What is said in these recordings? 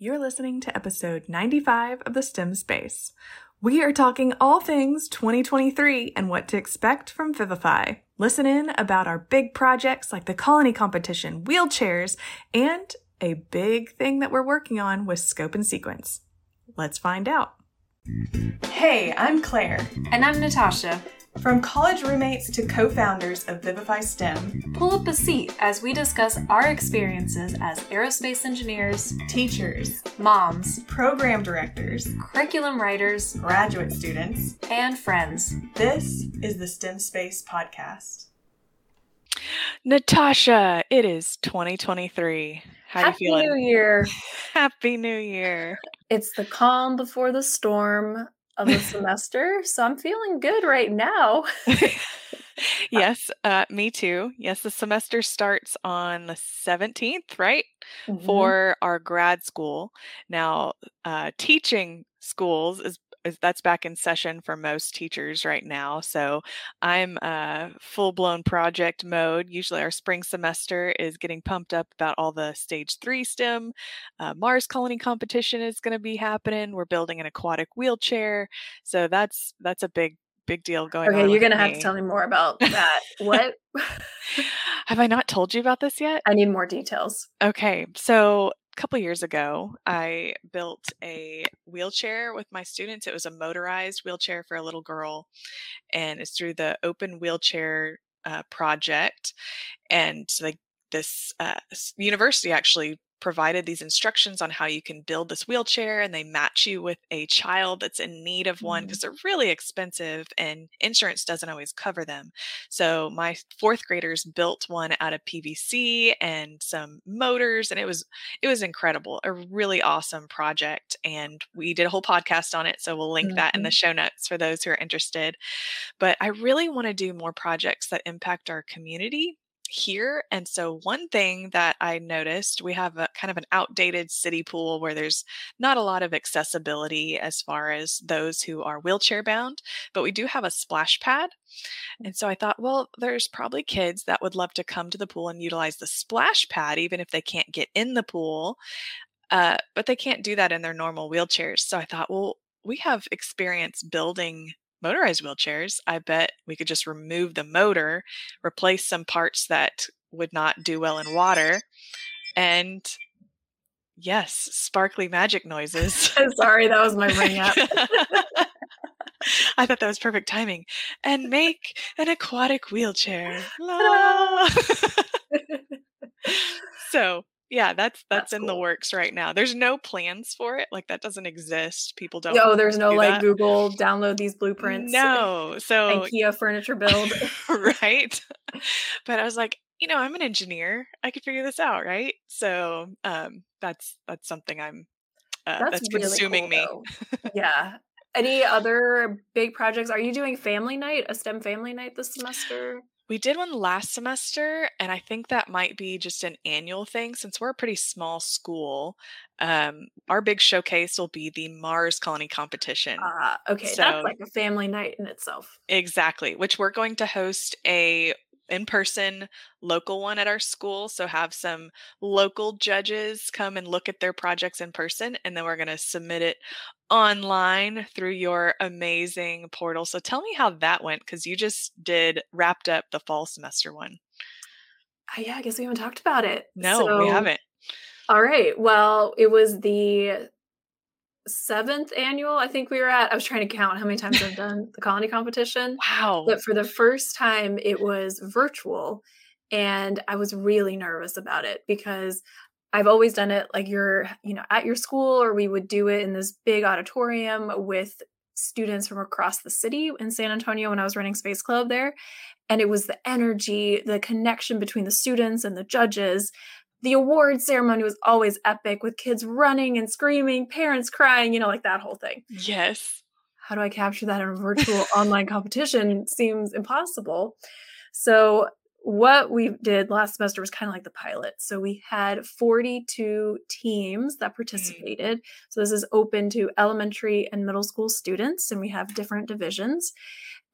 You're listening to episode 95 of the STEM Space. We are talking all things 2023 and what to expect from Vivify. Listen in about our big projects like the colony competition, wheelchairs, and a big thing that we're working on with Scope and Sequence. Let's find out. Hey, I'm Claire. And I'm Natasha. From college roommates to co founders of Vivify STEM, Pull up a seat as we discuss our experiences as aerospace engineers, teachers, moms, program directors, curriculum writers, graduate students, and friends. this is the STEM Space Podcast. Natasha, it is 2023. How Happy you feeling? Happy New Year! Happy New Year. It's the calm before the storm of the semester, so I'm feeling good right now. yes, uh, me too. Yes, the semester starts on the 17th, right? Mhm. For our grad school. Now, uh, teaching schools is, is that's back in session for most teachers right now. So I'm uh, full blown project mode. Usually, our spring semester is getting pumped up about all the stage three STEM. Uh, Mars colony competition is going to be happening. We're building an aquatic wheelchair. So that's that's a big big deal going on. Okay, you're gonna have to tell me more about that. what? Have I not told you about this yet? I need more details. Okay, so couple years ago, I built a wheelchair with my students. It was a motorized wheelchair for a little girl, and it's through the Open Wheelchair uh, Project. And they, this uh, university actually provided these instructions on how you can build this wheelchair, and they match you with a child that's in need of one mm-hmm. because they're really expensive, and insurance doesn't always cover them. So my fourth graders built one out of PVC and some motors, and it was it was incredible, a really awesome project. And we did a whole podcast on it, so we'll link that in the mm-hmm. show notes for those who are interested. But I really want to do more projects that impact our community here. And so, one thing that I noticed, we have a kind of an outdated city pool where there's not a lot of accessibility as far as those who are wheelchair bound, but we do have a splash pad. And so I thought, well, there's probably kids that would love to come to the pool and utilize the splash pad, even if they can't get in the pool. Uh, but they can't do that in their normal wheelchairs. So I thought, well, we have experience building motorized wheelchairs. I bet we could just remove the motor, replace some parts that would not do well in water, and yes, sparkly magic noises. Sorry, that was my ring up. I thought that was perfect timing. And make an aquatic wheelchair. So yeah, that's that's, That's in the works right now. There's no plans for it. Like that doesn't exist. People don't. Yo, there's no like that. Google download these blueprints. No. So IKEA furniture build. right. But I was like, you know, I'm an engineer. I could figure this out, right? So um, that's that's something I'm uh, that's, really consuming cool, me. yeah. Any other big projects? Are you doing family night, a STEM family night this semester? We did one last semester, and I think that might be just an annual thing since we're a pretty small school. Um, our big showcase will be the Mars Colony Competition. Uh, okay, So- that's like a family night in itself. Exactly, which we're going to host a in-person local one at our school so have some local judges come and look at their projects in person and then we're going to submit it online through your amazing portal so tell me how that went because you just did wrapped up the fall semester one Uh, yeah, I guess we haven't talked about it. no we haven't All right. Well, it was the seventh annual. I think we were at. I was trying to count how many times I've done the colony competition. wow But for the first time, it was virtual. And I was really nervous about it because I've always done it like you're, you know, at your school, or we would do it in this big auditorium with students from across the city in San Antonio when I was running Space Club there. And it was the energy, the connection between the students and the judges. The award ceremony was always epic with kids running and screaming, parents crying, you know, like that whole thing yes how do I capture that in a virtual online competition seems impossible. So what we did last semester was kind of like the pilot. So we had 42 teams that mm. participated. So this is open to elementary and middle school students, and we have different divisions.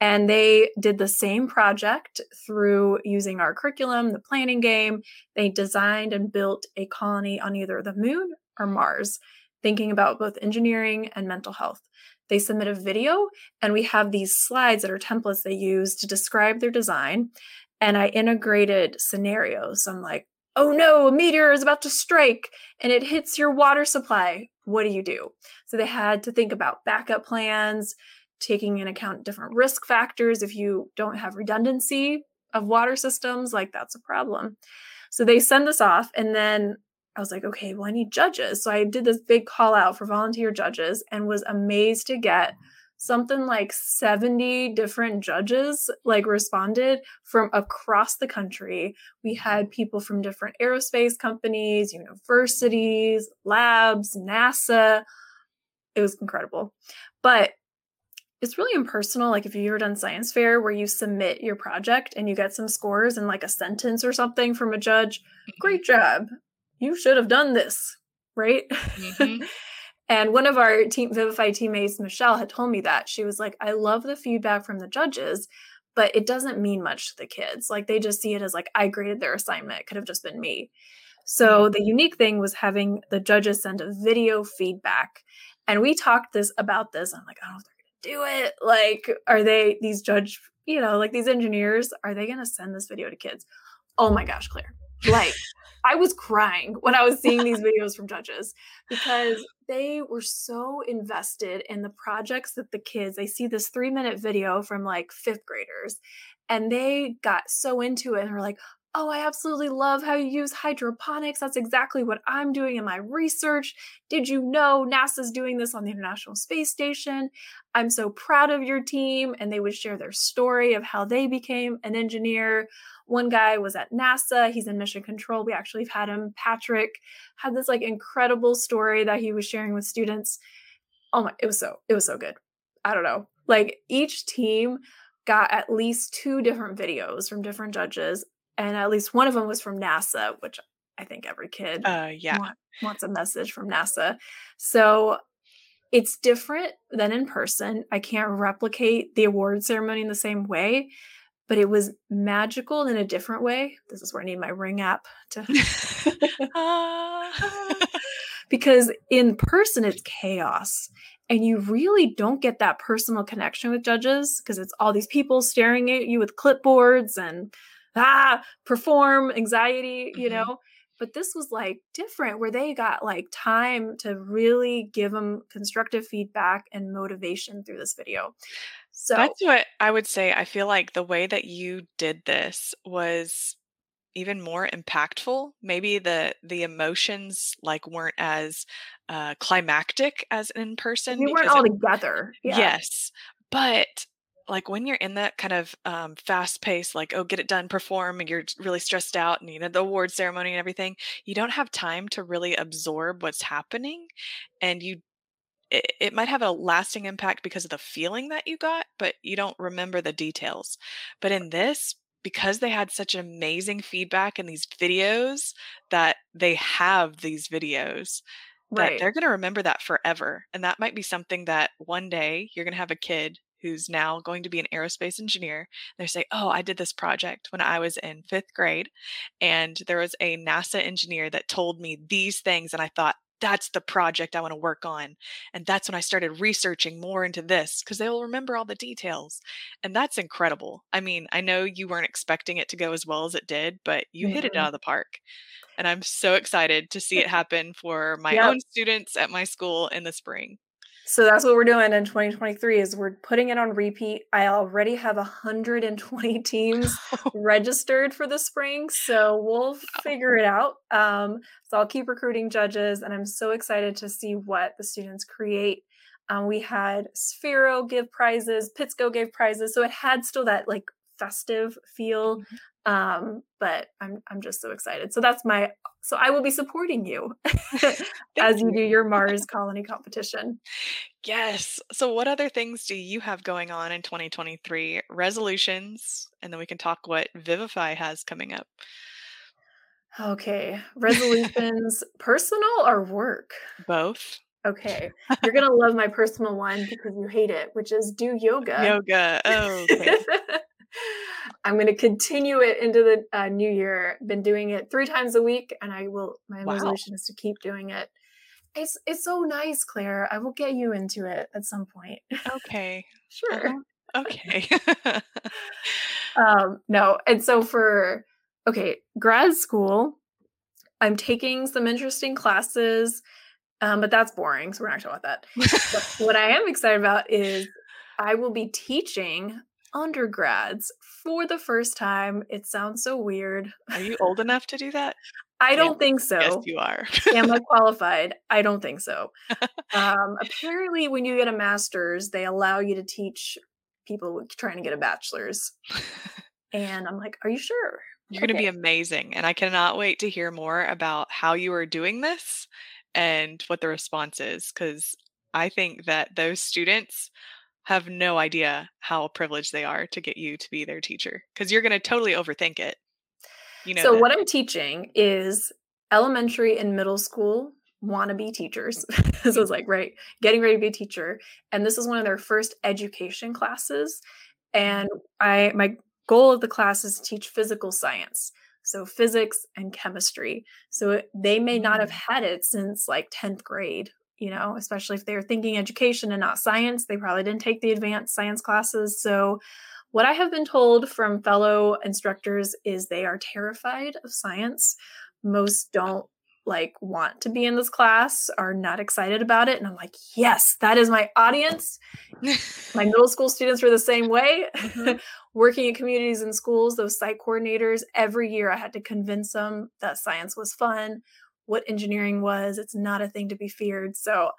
And they did the same project through using our curriculum, the planning game. They designed and built a colony on either the moon or MARS, thinking about both engineering and mental health. They submit a video, and we have these slides that are templates they use to describe their design. And I integrated scenarios. I'm like, oh no, a meteor is about to strike and it hits your water supply. What do you do? So they had to think about backup plans, taking in account different risk factors. If you don't have redundancy of water systems, like that's a problem. So they send this off, and then I was like, okay, well, I need judges. So I did this big call out for volunteer judges and was amazed to get something like 70 different judges like responded from across the country. We had people from different aerospace companies universities labs nasa. It was incredible. But it's really impersonal like if you've ever done science fair where you submit your project and you get some scores and like a sentence or something from a judge great mm-hmm. job. You should have done this right? Mm-hmm. And one of our team Vivify teammates, Michelle, had told me that. She was like, I love the feedback from the judges, but it doesn't mean much to the kids. Like they just see it as like, I graded their assignment. It could have just been me. So mm-hmm. the unique thing was having the judges send a video feedback. And we talked this about this. I'm like, I don't know if they're gonna do it. Like, are they these judge, you know, like these engineers, are they gonna send this video to kids? Oh my gosh, Claire. Like I was crying when I was seeing these videos from judges because they were so invested in the projects that the kids, they see this three minute video from like fifth graders and they got so into it and were like, Oh, I absolutely love how you use hydroponics. That's exactly what I'm doing in my research. Did you know NASA's doing this on the International Space Station? I'm so proud of your team. And they would share their story of how they became an engineer. One guy was at NASA, he's in mission control. We actually had him, Patrick, had this like incredible story that he was sharing with students. Oh my, it was so, it was so good. I don't know. Like each team got at least two different videos from different judges, and at least one of them was from NASA, which I think every kid uh, yeah. Want, wants a message from NASA. So it's different than in person. I can't replicate the award ceremony in the same way, but it was magical in a different way. This is where I need my ring app to. because in person, it's chaos. And you really don't get that personal connection with judges because it's all these people staring at you with clipboards and ah, perform anxiety, you mm-hmm. know? But this was like different where they got like time to really give them constructive feedback and motivation through this video. So that's what I would say. I feel like the way that you did this was even more impactful. Maybe the the emotions like weren't as uh, climactic as in person. We weren't all it, together. Yeah. Yes, but like when you're in that kind of um, fast pace, like oh get it done, perform, and you're really stressed out, and you know the award ceremony and everything, you don't have time to really absorb what's happening, and you it, it might have a lasting impact because of the feeling that you got, but you don't remember the details. But in this, because they had such amazing feedback in these videos that they have these videos that they're going to remember that forever and that might be something that one day you're going to have a kid who's now going to be an aerospace engineer they say oh i did this project when i was in fifth grade and there was a nasa engineer that told me these things and i thought that's the project I want to work on. And that's when I started researching more into this because they will remember all the details. And that's incredible. I mean, I know you weren't expecting it to go as well as it did, but you mm-hmm. hit it mm-hmm. out of the park. And I'm so excited to see it happen for my yep. own students at my school in the spring. So that's what we're doing in 2023 is we're putting it on repeat. I already have 120 teams registered for the spring, so we'll figure it out. Um, so I'll keep recruiting judges, and I'm so excited to see what the students create. Um, we had Sphero give prizes, Pitsco gave prizes, so it had still that like festive feel. Mm-hmm. Um, but I'm I'm just so excited. So that's my so I will be supporting you as you do your Mars colony competition. Yes. So what other things do you have going on in 2023? Resolutions, and then we can talk what Vivify has coming up. Okay. Resolutions, personal or work? Both. Okay. You're going to love my personal one because you hate it, which is do yoga. Yoga. Oh, okay. I'm going to continue it into the uh, new year. Been doing it three times a week, and I will. My wow. resolution is to keep doing it. It's it's so nice, Claire. I will get you into it at some point. Okay. sure. Uh-huh. Okay. um, no, and so for okay, grad school, I'm taking some interesting classes, um, but that's boring, so we're not talking about that. what I am excited about is I will be teaching undergrads for the first time. It sounds so weird. Are you old enough to do that? I don't think so. Yes, you are. Am I qualified? I don't think so. Um, apparently, when you get a master's, they allow you to teach people trying to get a bachelor's. And I'm like, are you sure? You're going to be amazing. And I cannot wait to hear more about how you are doing this and what the response is. Because I think that those students have no idea how privileged they are to get you to be their teacher because you're going to totally overthink it. You know. So that. what I'm teaching is elementary and middle school wannabe teachers. this was like right, getting ready to be a teacher, and this is one of their first education classes. And I my goal of the class is to teach physical science. So physics and chemistry. So they may not have mm. had it since like 10th grade you know, especially if they're thinking education and not science. They probably didn't take the advanced science classes. So, what I have been told from fellow instructors is they are terrified of science. Most don't like want to be in this class, are not excited about it. And I'm like, yes, that is my audience. my middle school students were the same way. Mm-hmm. Working in communities and schools, those site coordinators, every year I had to convince them that science was fun what engineering was. It's not a thing to be feared. So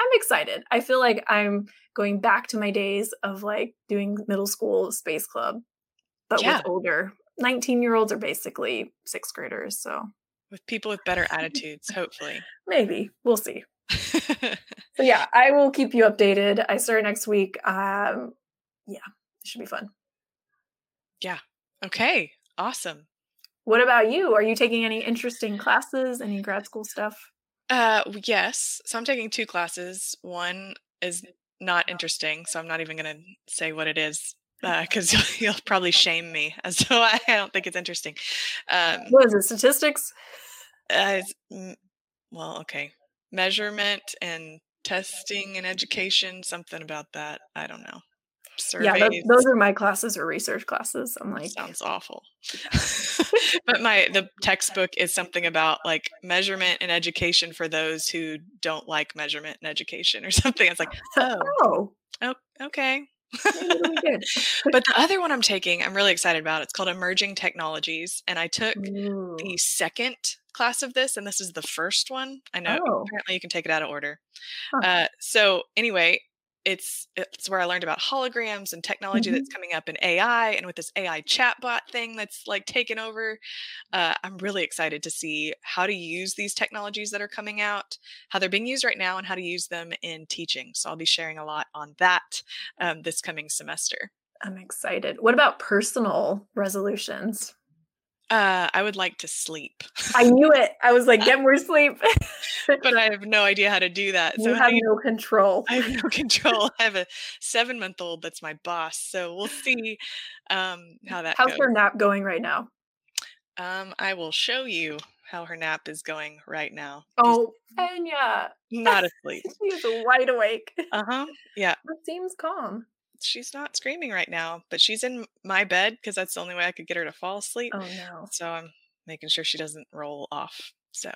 I'm excited. I feel like I'm going back to my days of like doing middle school space club, but yeah. with older 19 year olds are basically sixth graders. So with people with better attitudes, hopefully. Maybe. We'll see. so yeah, I will keep you updated. I start next week. Um yeah, it should be fun. Yeah. Okay. Awesome. What about you? Are you taking any interesting classes, any grad school stuff? Uh, yes. So I'm taking two classes. One is not interesting, so I'm not even going to say what it is because uh, you'll, you'll, probably shame me so I don't think it's interesting. Um, what is it? Statistics? Uh, well, okay. Measurement and testing and education, something about that. I don't know surveys. Yeah, th- those are my classes or research classes. I'm like, sounds awful. but my the textbook is something about like measurement and education for those who don't like measurement and education or something. It's like, oh, oh, oh okay. but the other one I'm taking, I'm really excited about. It's called Emerging Technologies, and I took Ooh. the second class of this, and this is the first one. I know oh. apparently you can take it out of order. Huh. Uh, so anyway, it's it's where I learned about holograms and technology mm-hmm. that's coming up in AI, and with this AI chatbot thing that's like taken over. Uh, I'm really excited to see how to use these technologies that are coming out, how they're being used right now, and how to use them in teaching. So I'll be sharing a lot on that um, this coming semester. I'm excited. What about personal resolutions? Uh, I would like to sleep. I knew it. I was like, get more sleep. but I have no idea how to do that. You so have no control. I have no control. I have a seven month old that's my boss. So we'll see um, how that How's goes. her nap going right now? Um, I will show you how her nap is going right now. Oh, Enya. Not asleep. She's wide awake. Uh huh. Yeah. It seems calm she's not screaming right now, but she's in my bed because that's the only way I could get her to fall asleep. Oh no. So I'm making sure she doesn't roll off. So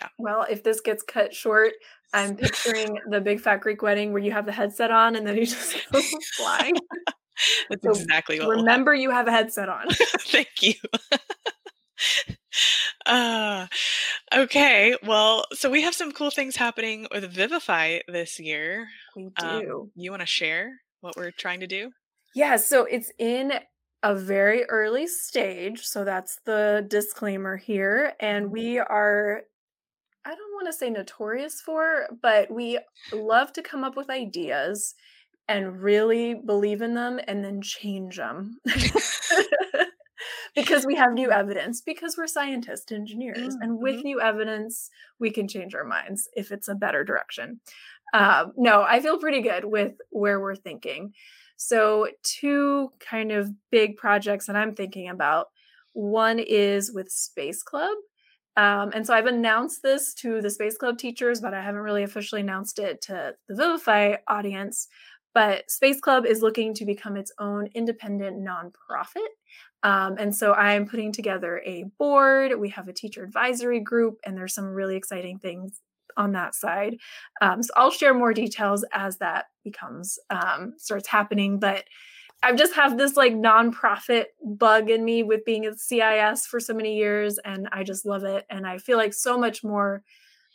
yeah. Well, if this gets cut short, I'm picturing the big fat Greek wedding where you have the headset on and then you just go flying. That's so exactly what. Remember, you have a headset on. Thank you. uh, okay. Well, so we have some cool things happening with Vivify this year. We um, do. Um, you want to share? What we're trying to do? Yeah, so it's in a very early stage. So that's the disclaimer here. And mm-hmm. we are, I don't want to say notorious for, but we love to come up with ideas and really believe in them and then change them. because we have new evidence, because we're scientists, engineers. Mm-hmm. And with mm-hmm. new evidence, we can change our minds if it's a better direction. Uh, no, I feel pretty good with where we're thinking. So, two kind of big projects that I'm thinking about. One is with Space Club, Um, and so I've announced this to the Space Club teachers, but I haven't really officially announced it to the Vivify audience. But Space Club is looking to become its own independent nonprofit. Um, and so I'm putting together a board. We have a teacher advisory group, and there's some really exciting things on that side. Um, so I'll share more details as that becomes um, starts happening. But I just have this like nonprofit bug in me with being at CIS for so many years, and I just love it. And I feel like so much more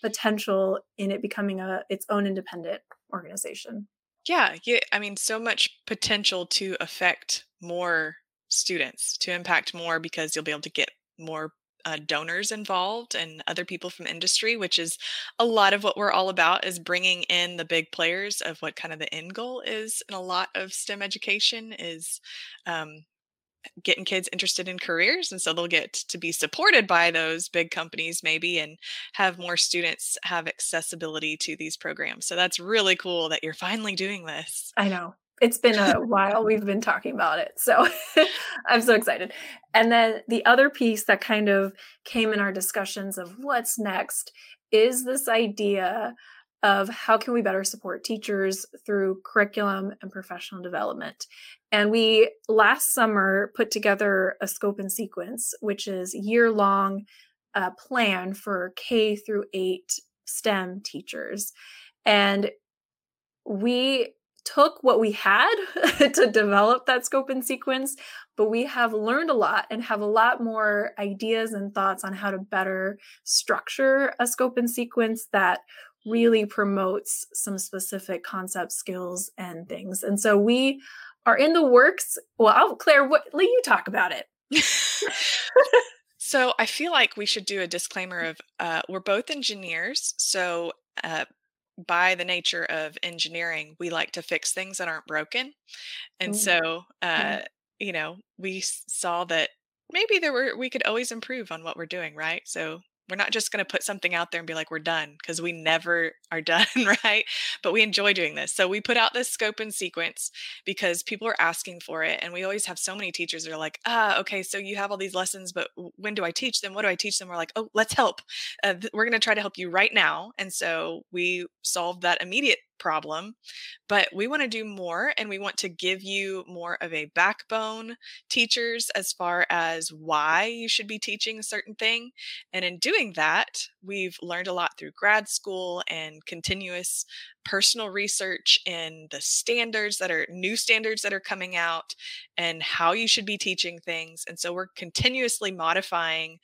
potential in it becoming a its own independent organization. Yeah, yeah. I mean, so much potential to affect more students, to impact more because you'll be able to get more uh, donors involved and other people from industry, which is a lot of what we're all about is bringing in the big players of what kind of the end goal is And a lot of STEM education is um, getting kids interested in careers and so they'll get to be supported by those big companies maybe and have more students have accessibility to these programs so that's really cool that you're finally doing this i know it's been a while we've been talking about it. So I'm so excited. And then the other piece that kind of came in our discussions of what's next is this idea of how can we better support teachers through curriculum and professional development. And we last summer put together a scope and sequence, which is year long uh, plan for K through eight STEM teachers. And we took what we had to develop that scope and sequence, but we have learned a lot and have a lot more ideas and thoughts on how to better structure a scope and sequence that really promotes some specific concept skills and things. And so we are in the works. Well, I'll, Claire, what, let you talk about it. so I feel like we should do a disclaimer of uh, we're both engineers. So uh, by the nature of engineering, we like to fix things that aren't broken. And mm-hmm. so, uh, you know, we saw that maybe there were we could always improve on what we're doing, right? So we're not just going to put something out there and be like we're done because we never are done right? But we enjoy doing this. So we put out this scope and sequence because people are asking for it and we always have so many teachers that are like ah okay so you have all these lessons but when do i teach them? What do i teach them? We're like oh let's help. Uh, th- we're going to try to help you right now. And so we solved that immediate problem, but we want to do more and we want to give you more of a backbone, teachers, as far as why you should be teaching a certain thing. And in doing that, we've learned a lot through grad school and continuous personal research in the standards that are new standards that are coming out and how you should be teaching things. And so we're continuously modifying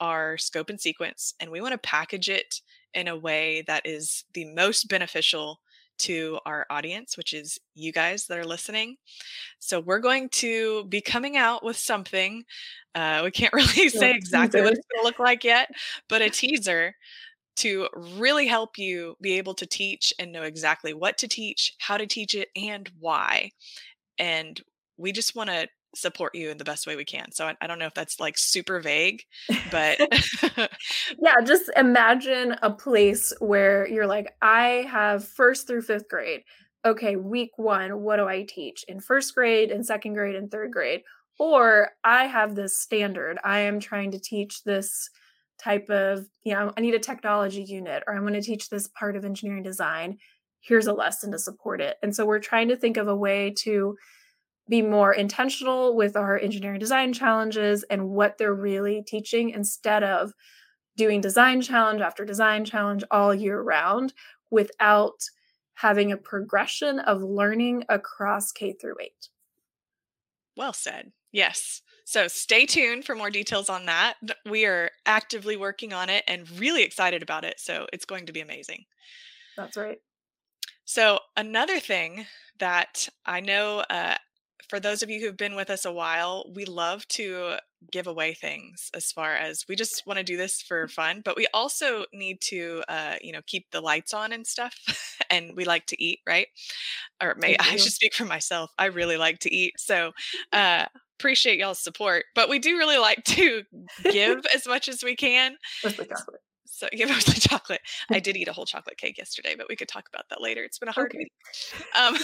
our scope and sequence and we want to package it in a way that is the most beneficial to our audience, which is you guys that are listening. So we're going to be coming out with something. Uh, we can't really say exactly what it's going to look like yet, but a teaser to really help you be able to teach and know exactly what to teach, how to teach it, and why. And we just want to support you in the best way we can. So I, I don't know if that's like super vague, but yeah, just imagine a place where you're like, I have first through fifth grade. Okay, week one, what do I teach in first grade and second grade and third grade? Or I have this standard. I am trying to teach this type of, you know, I need a technology unit or I'm going to teach this part of engineering design. Here's a lesson to support it. And so we're trying to think of a way to be more intentional with our engineering design challenges and what they're really teaching instead of doing design challenge after design challenge all year round without having a progression of learning across K through 8. Well said. Yes. So stay tuned for more details on that. We are actively working on it and really excited about it. So it's going to be amazing. That's right. So, another thing that I know uh, for those of you who've been with us a while, we love to give away things as far as we just want to do this for mm. fun, but we also need to, uh, you know, keep the lights on and stuff. and we like to eat, right? Or may I should speak for myself. I really like to eat. So, uh, appreciate y'all's support, but we do really like to give as much as we can. Mostly chocolate. So yeah, mostly chocolate. I did eat a whole chocolate cake yesterday, but we could talk about that later. It's been a hard okay. week. Um,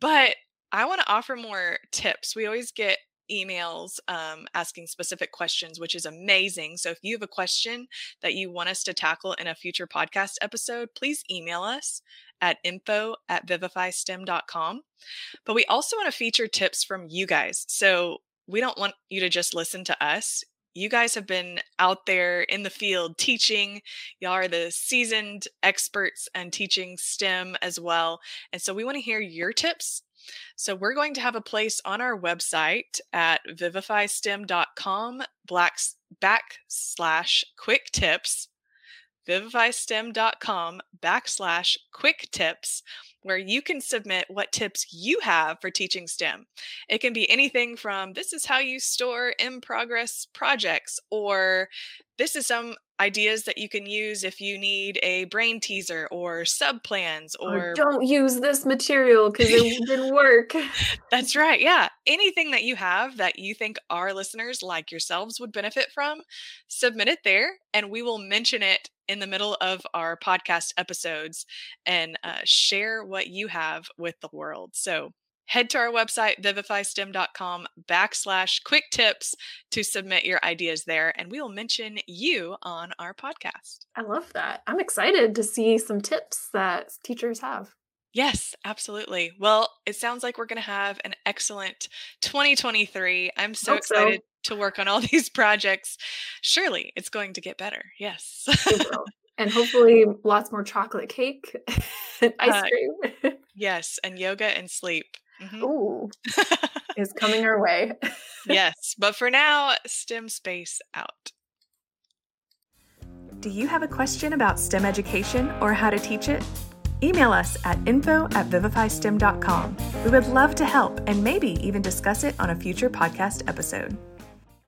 but I want to offer more tips. We always get emails um, asking specific questions, which is amazing. So if you have a question that you want us to tackle in a future podcast episode, please email us at info at vivifystem.com. But we also want to feature tips from you guys. So we don't want you to just listen to us. You guys have been out there in the field teaching. Y'all are the seasoned experts and teaching STEM as well. And so we want to hear your tips. So we're going to have a place on our website at vivifystem.com backslash quick tips vivifystem.com backslash quick tips where you can submit what tips you have for teaching STEM. It can be anything from this is how you store in progress projects, or this is some ideas that you can use if you need a brain teaser or sub plans or, or don't use this material because it didn't work. That's right. Yeah. Anything that you have that you think our listeners like yourselves would benefit from, submit it there and we will mention it in the middle of our podcast episodes and uh, share what you have with the world. So head to our website, vivifystem.com backslash quick tips to submit your ideas there, and we will mention you on our podcast. I love that. I'm excited to see some tips that teachers have. Yes, absolutely. Well, it sounds like we're going to have an excellent 2023. I'm so Hope excited so. to work on all these projects. Surely it's going to get better. Yes. and hopefully lots more chocolate cake and ice uh, cream. yes, and yoga and sleep. Mm-hmm. Ooh, is coming our way. yes, but for now, STEM space out. Do you have a question about STEM education or how to teach it? Email us at info at vivifystem.com. We would love to help and maybe even discuss it on a future podcast episode.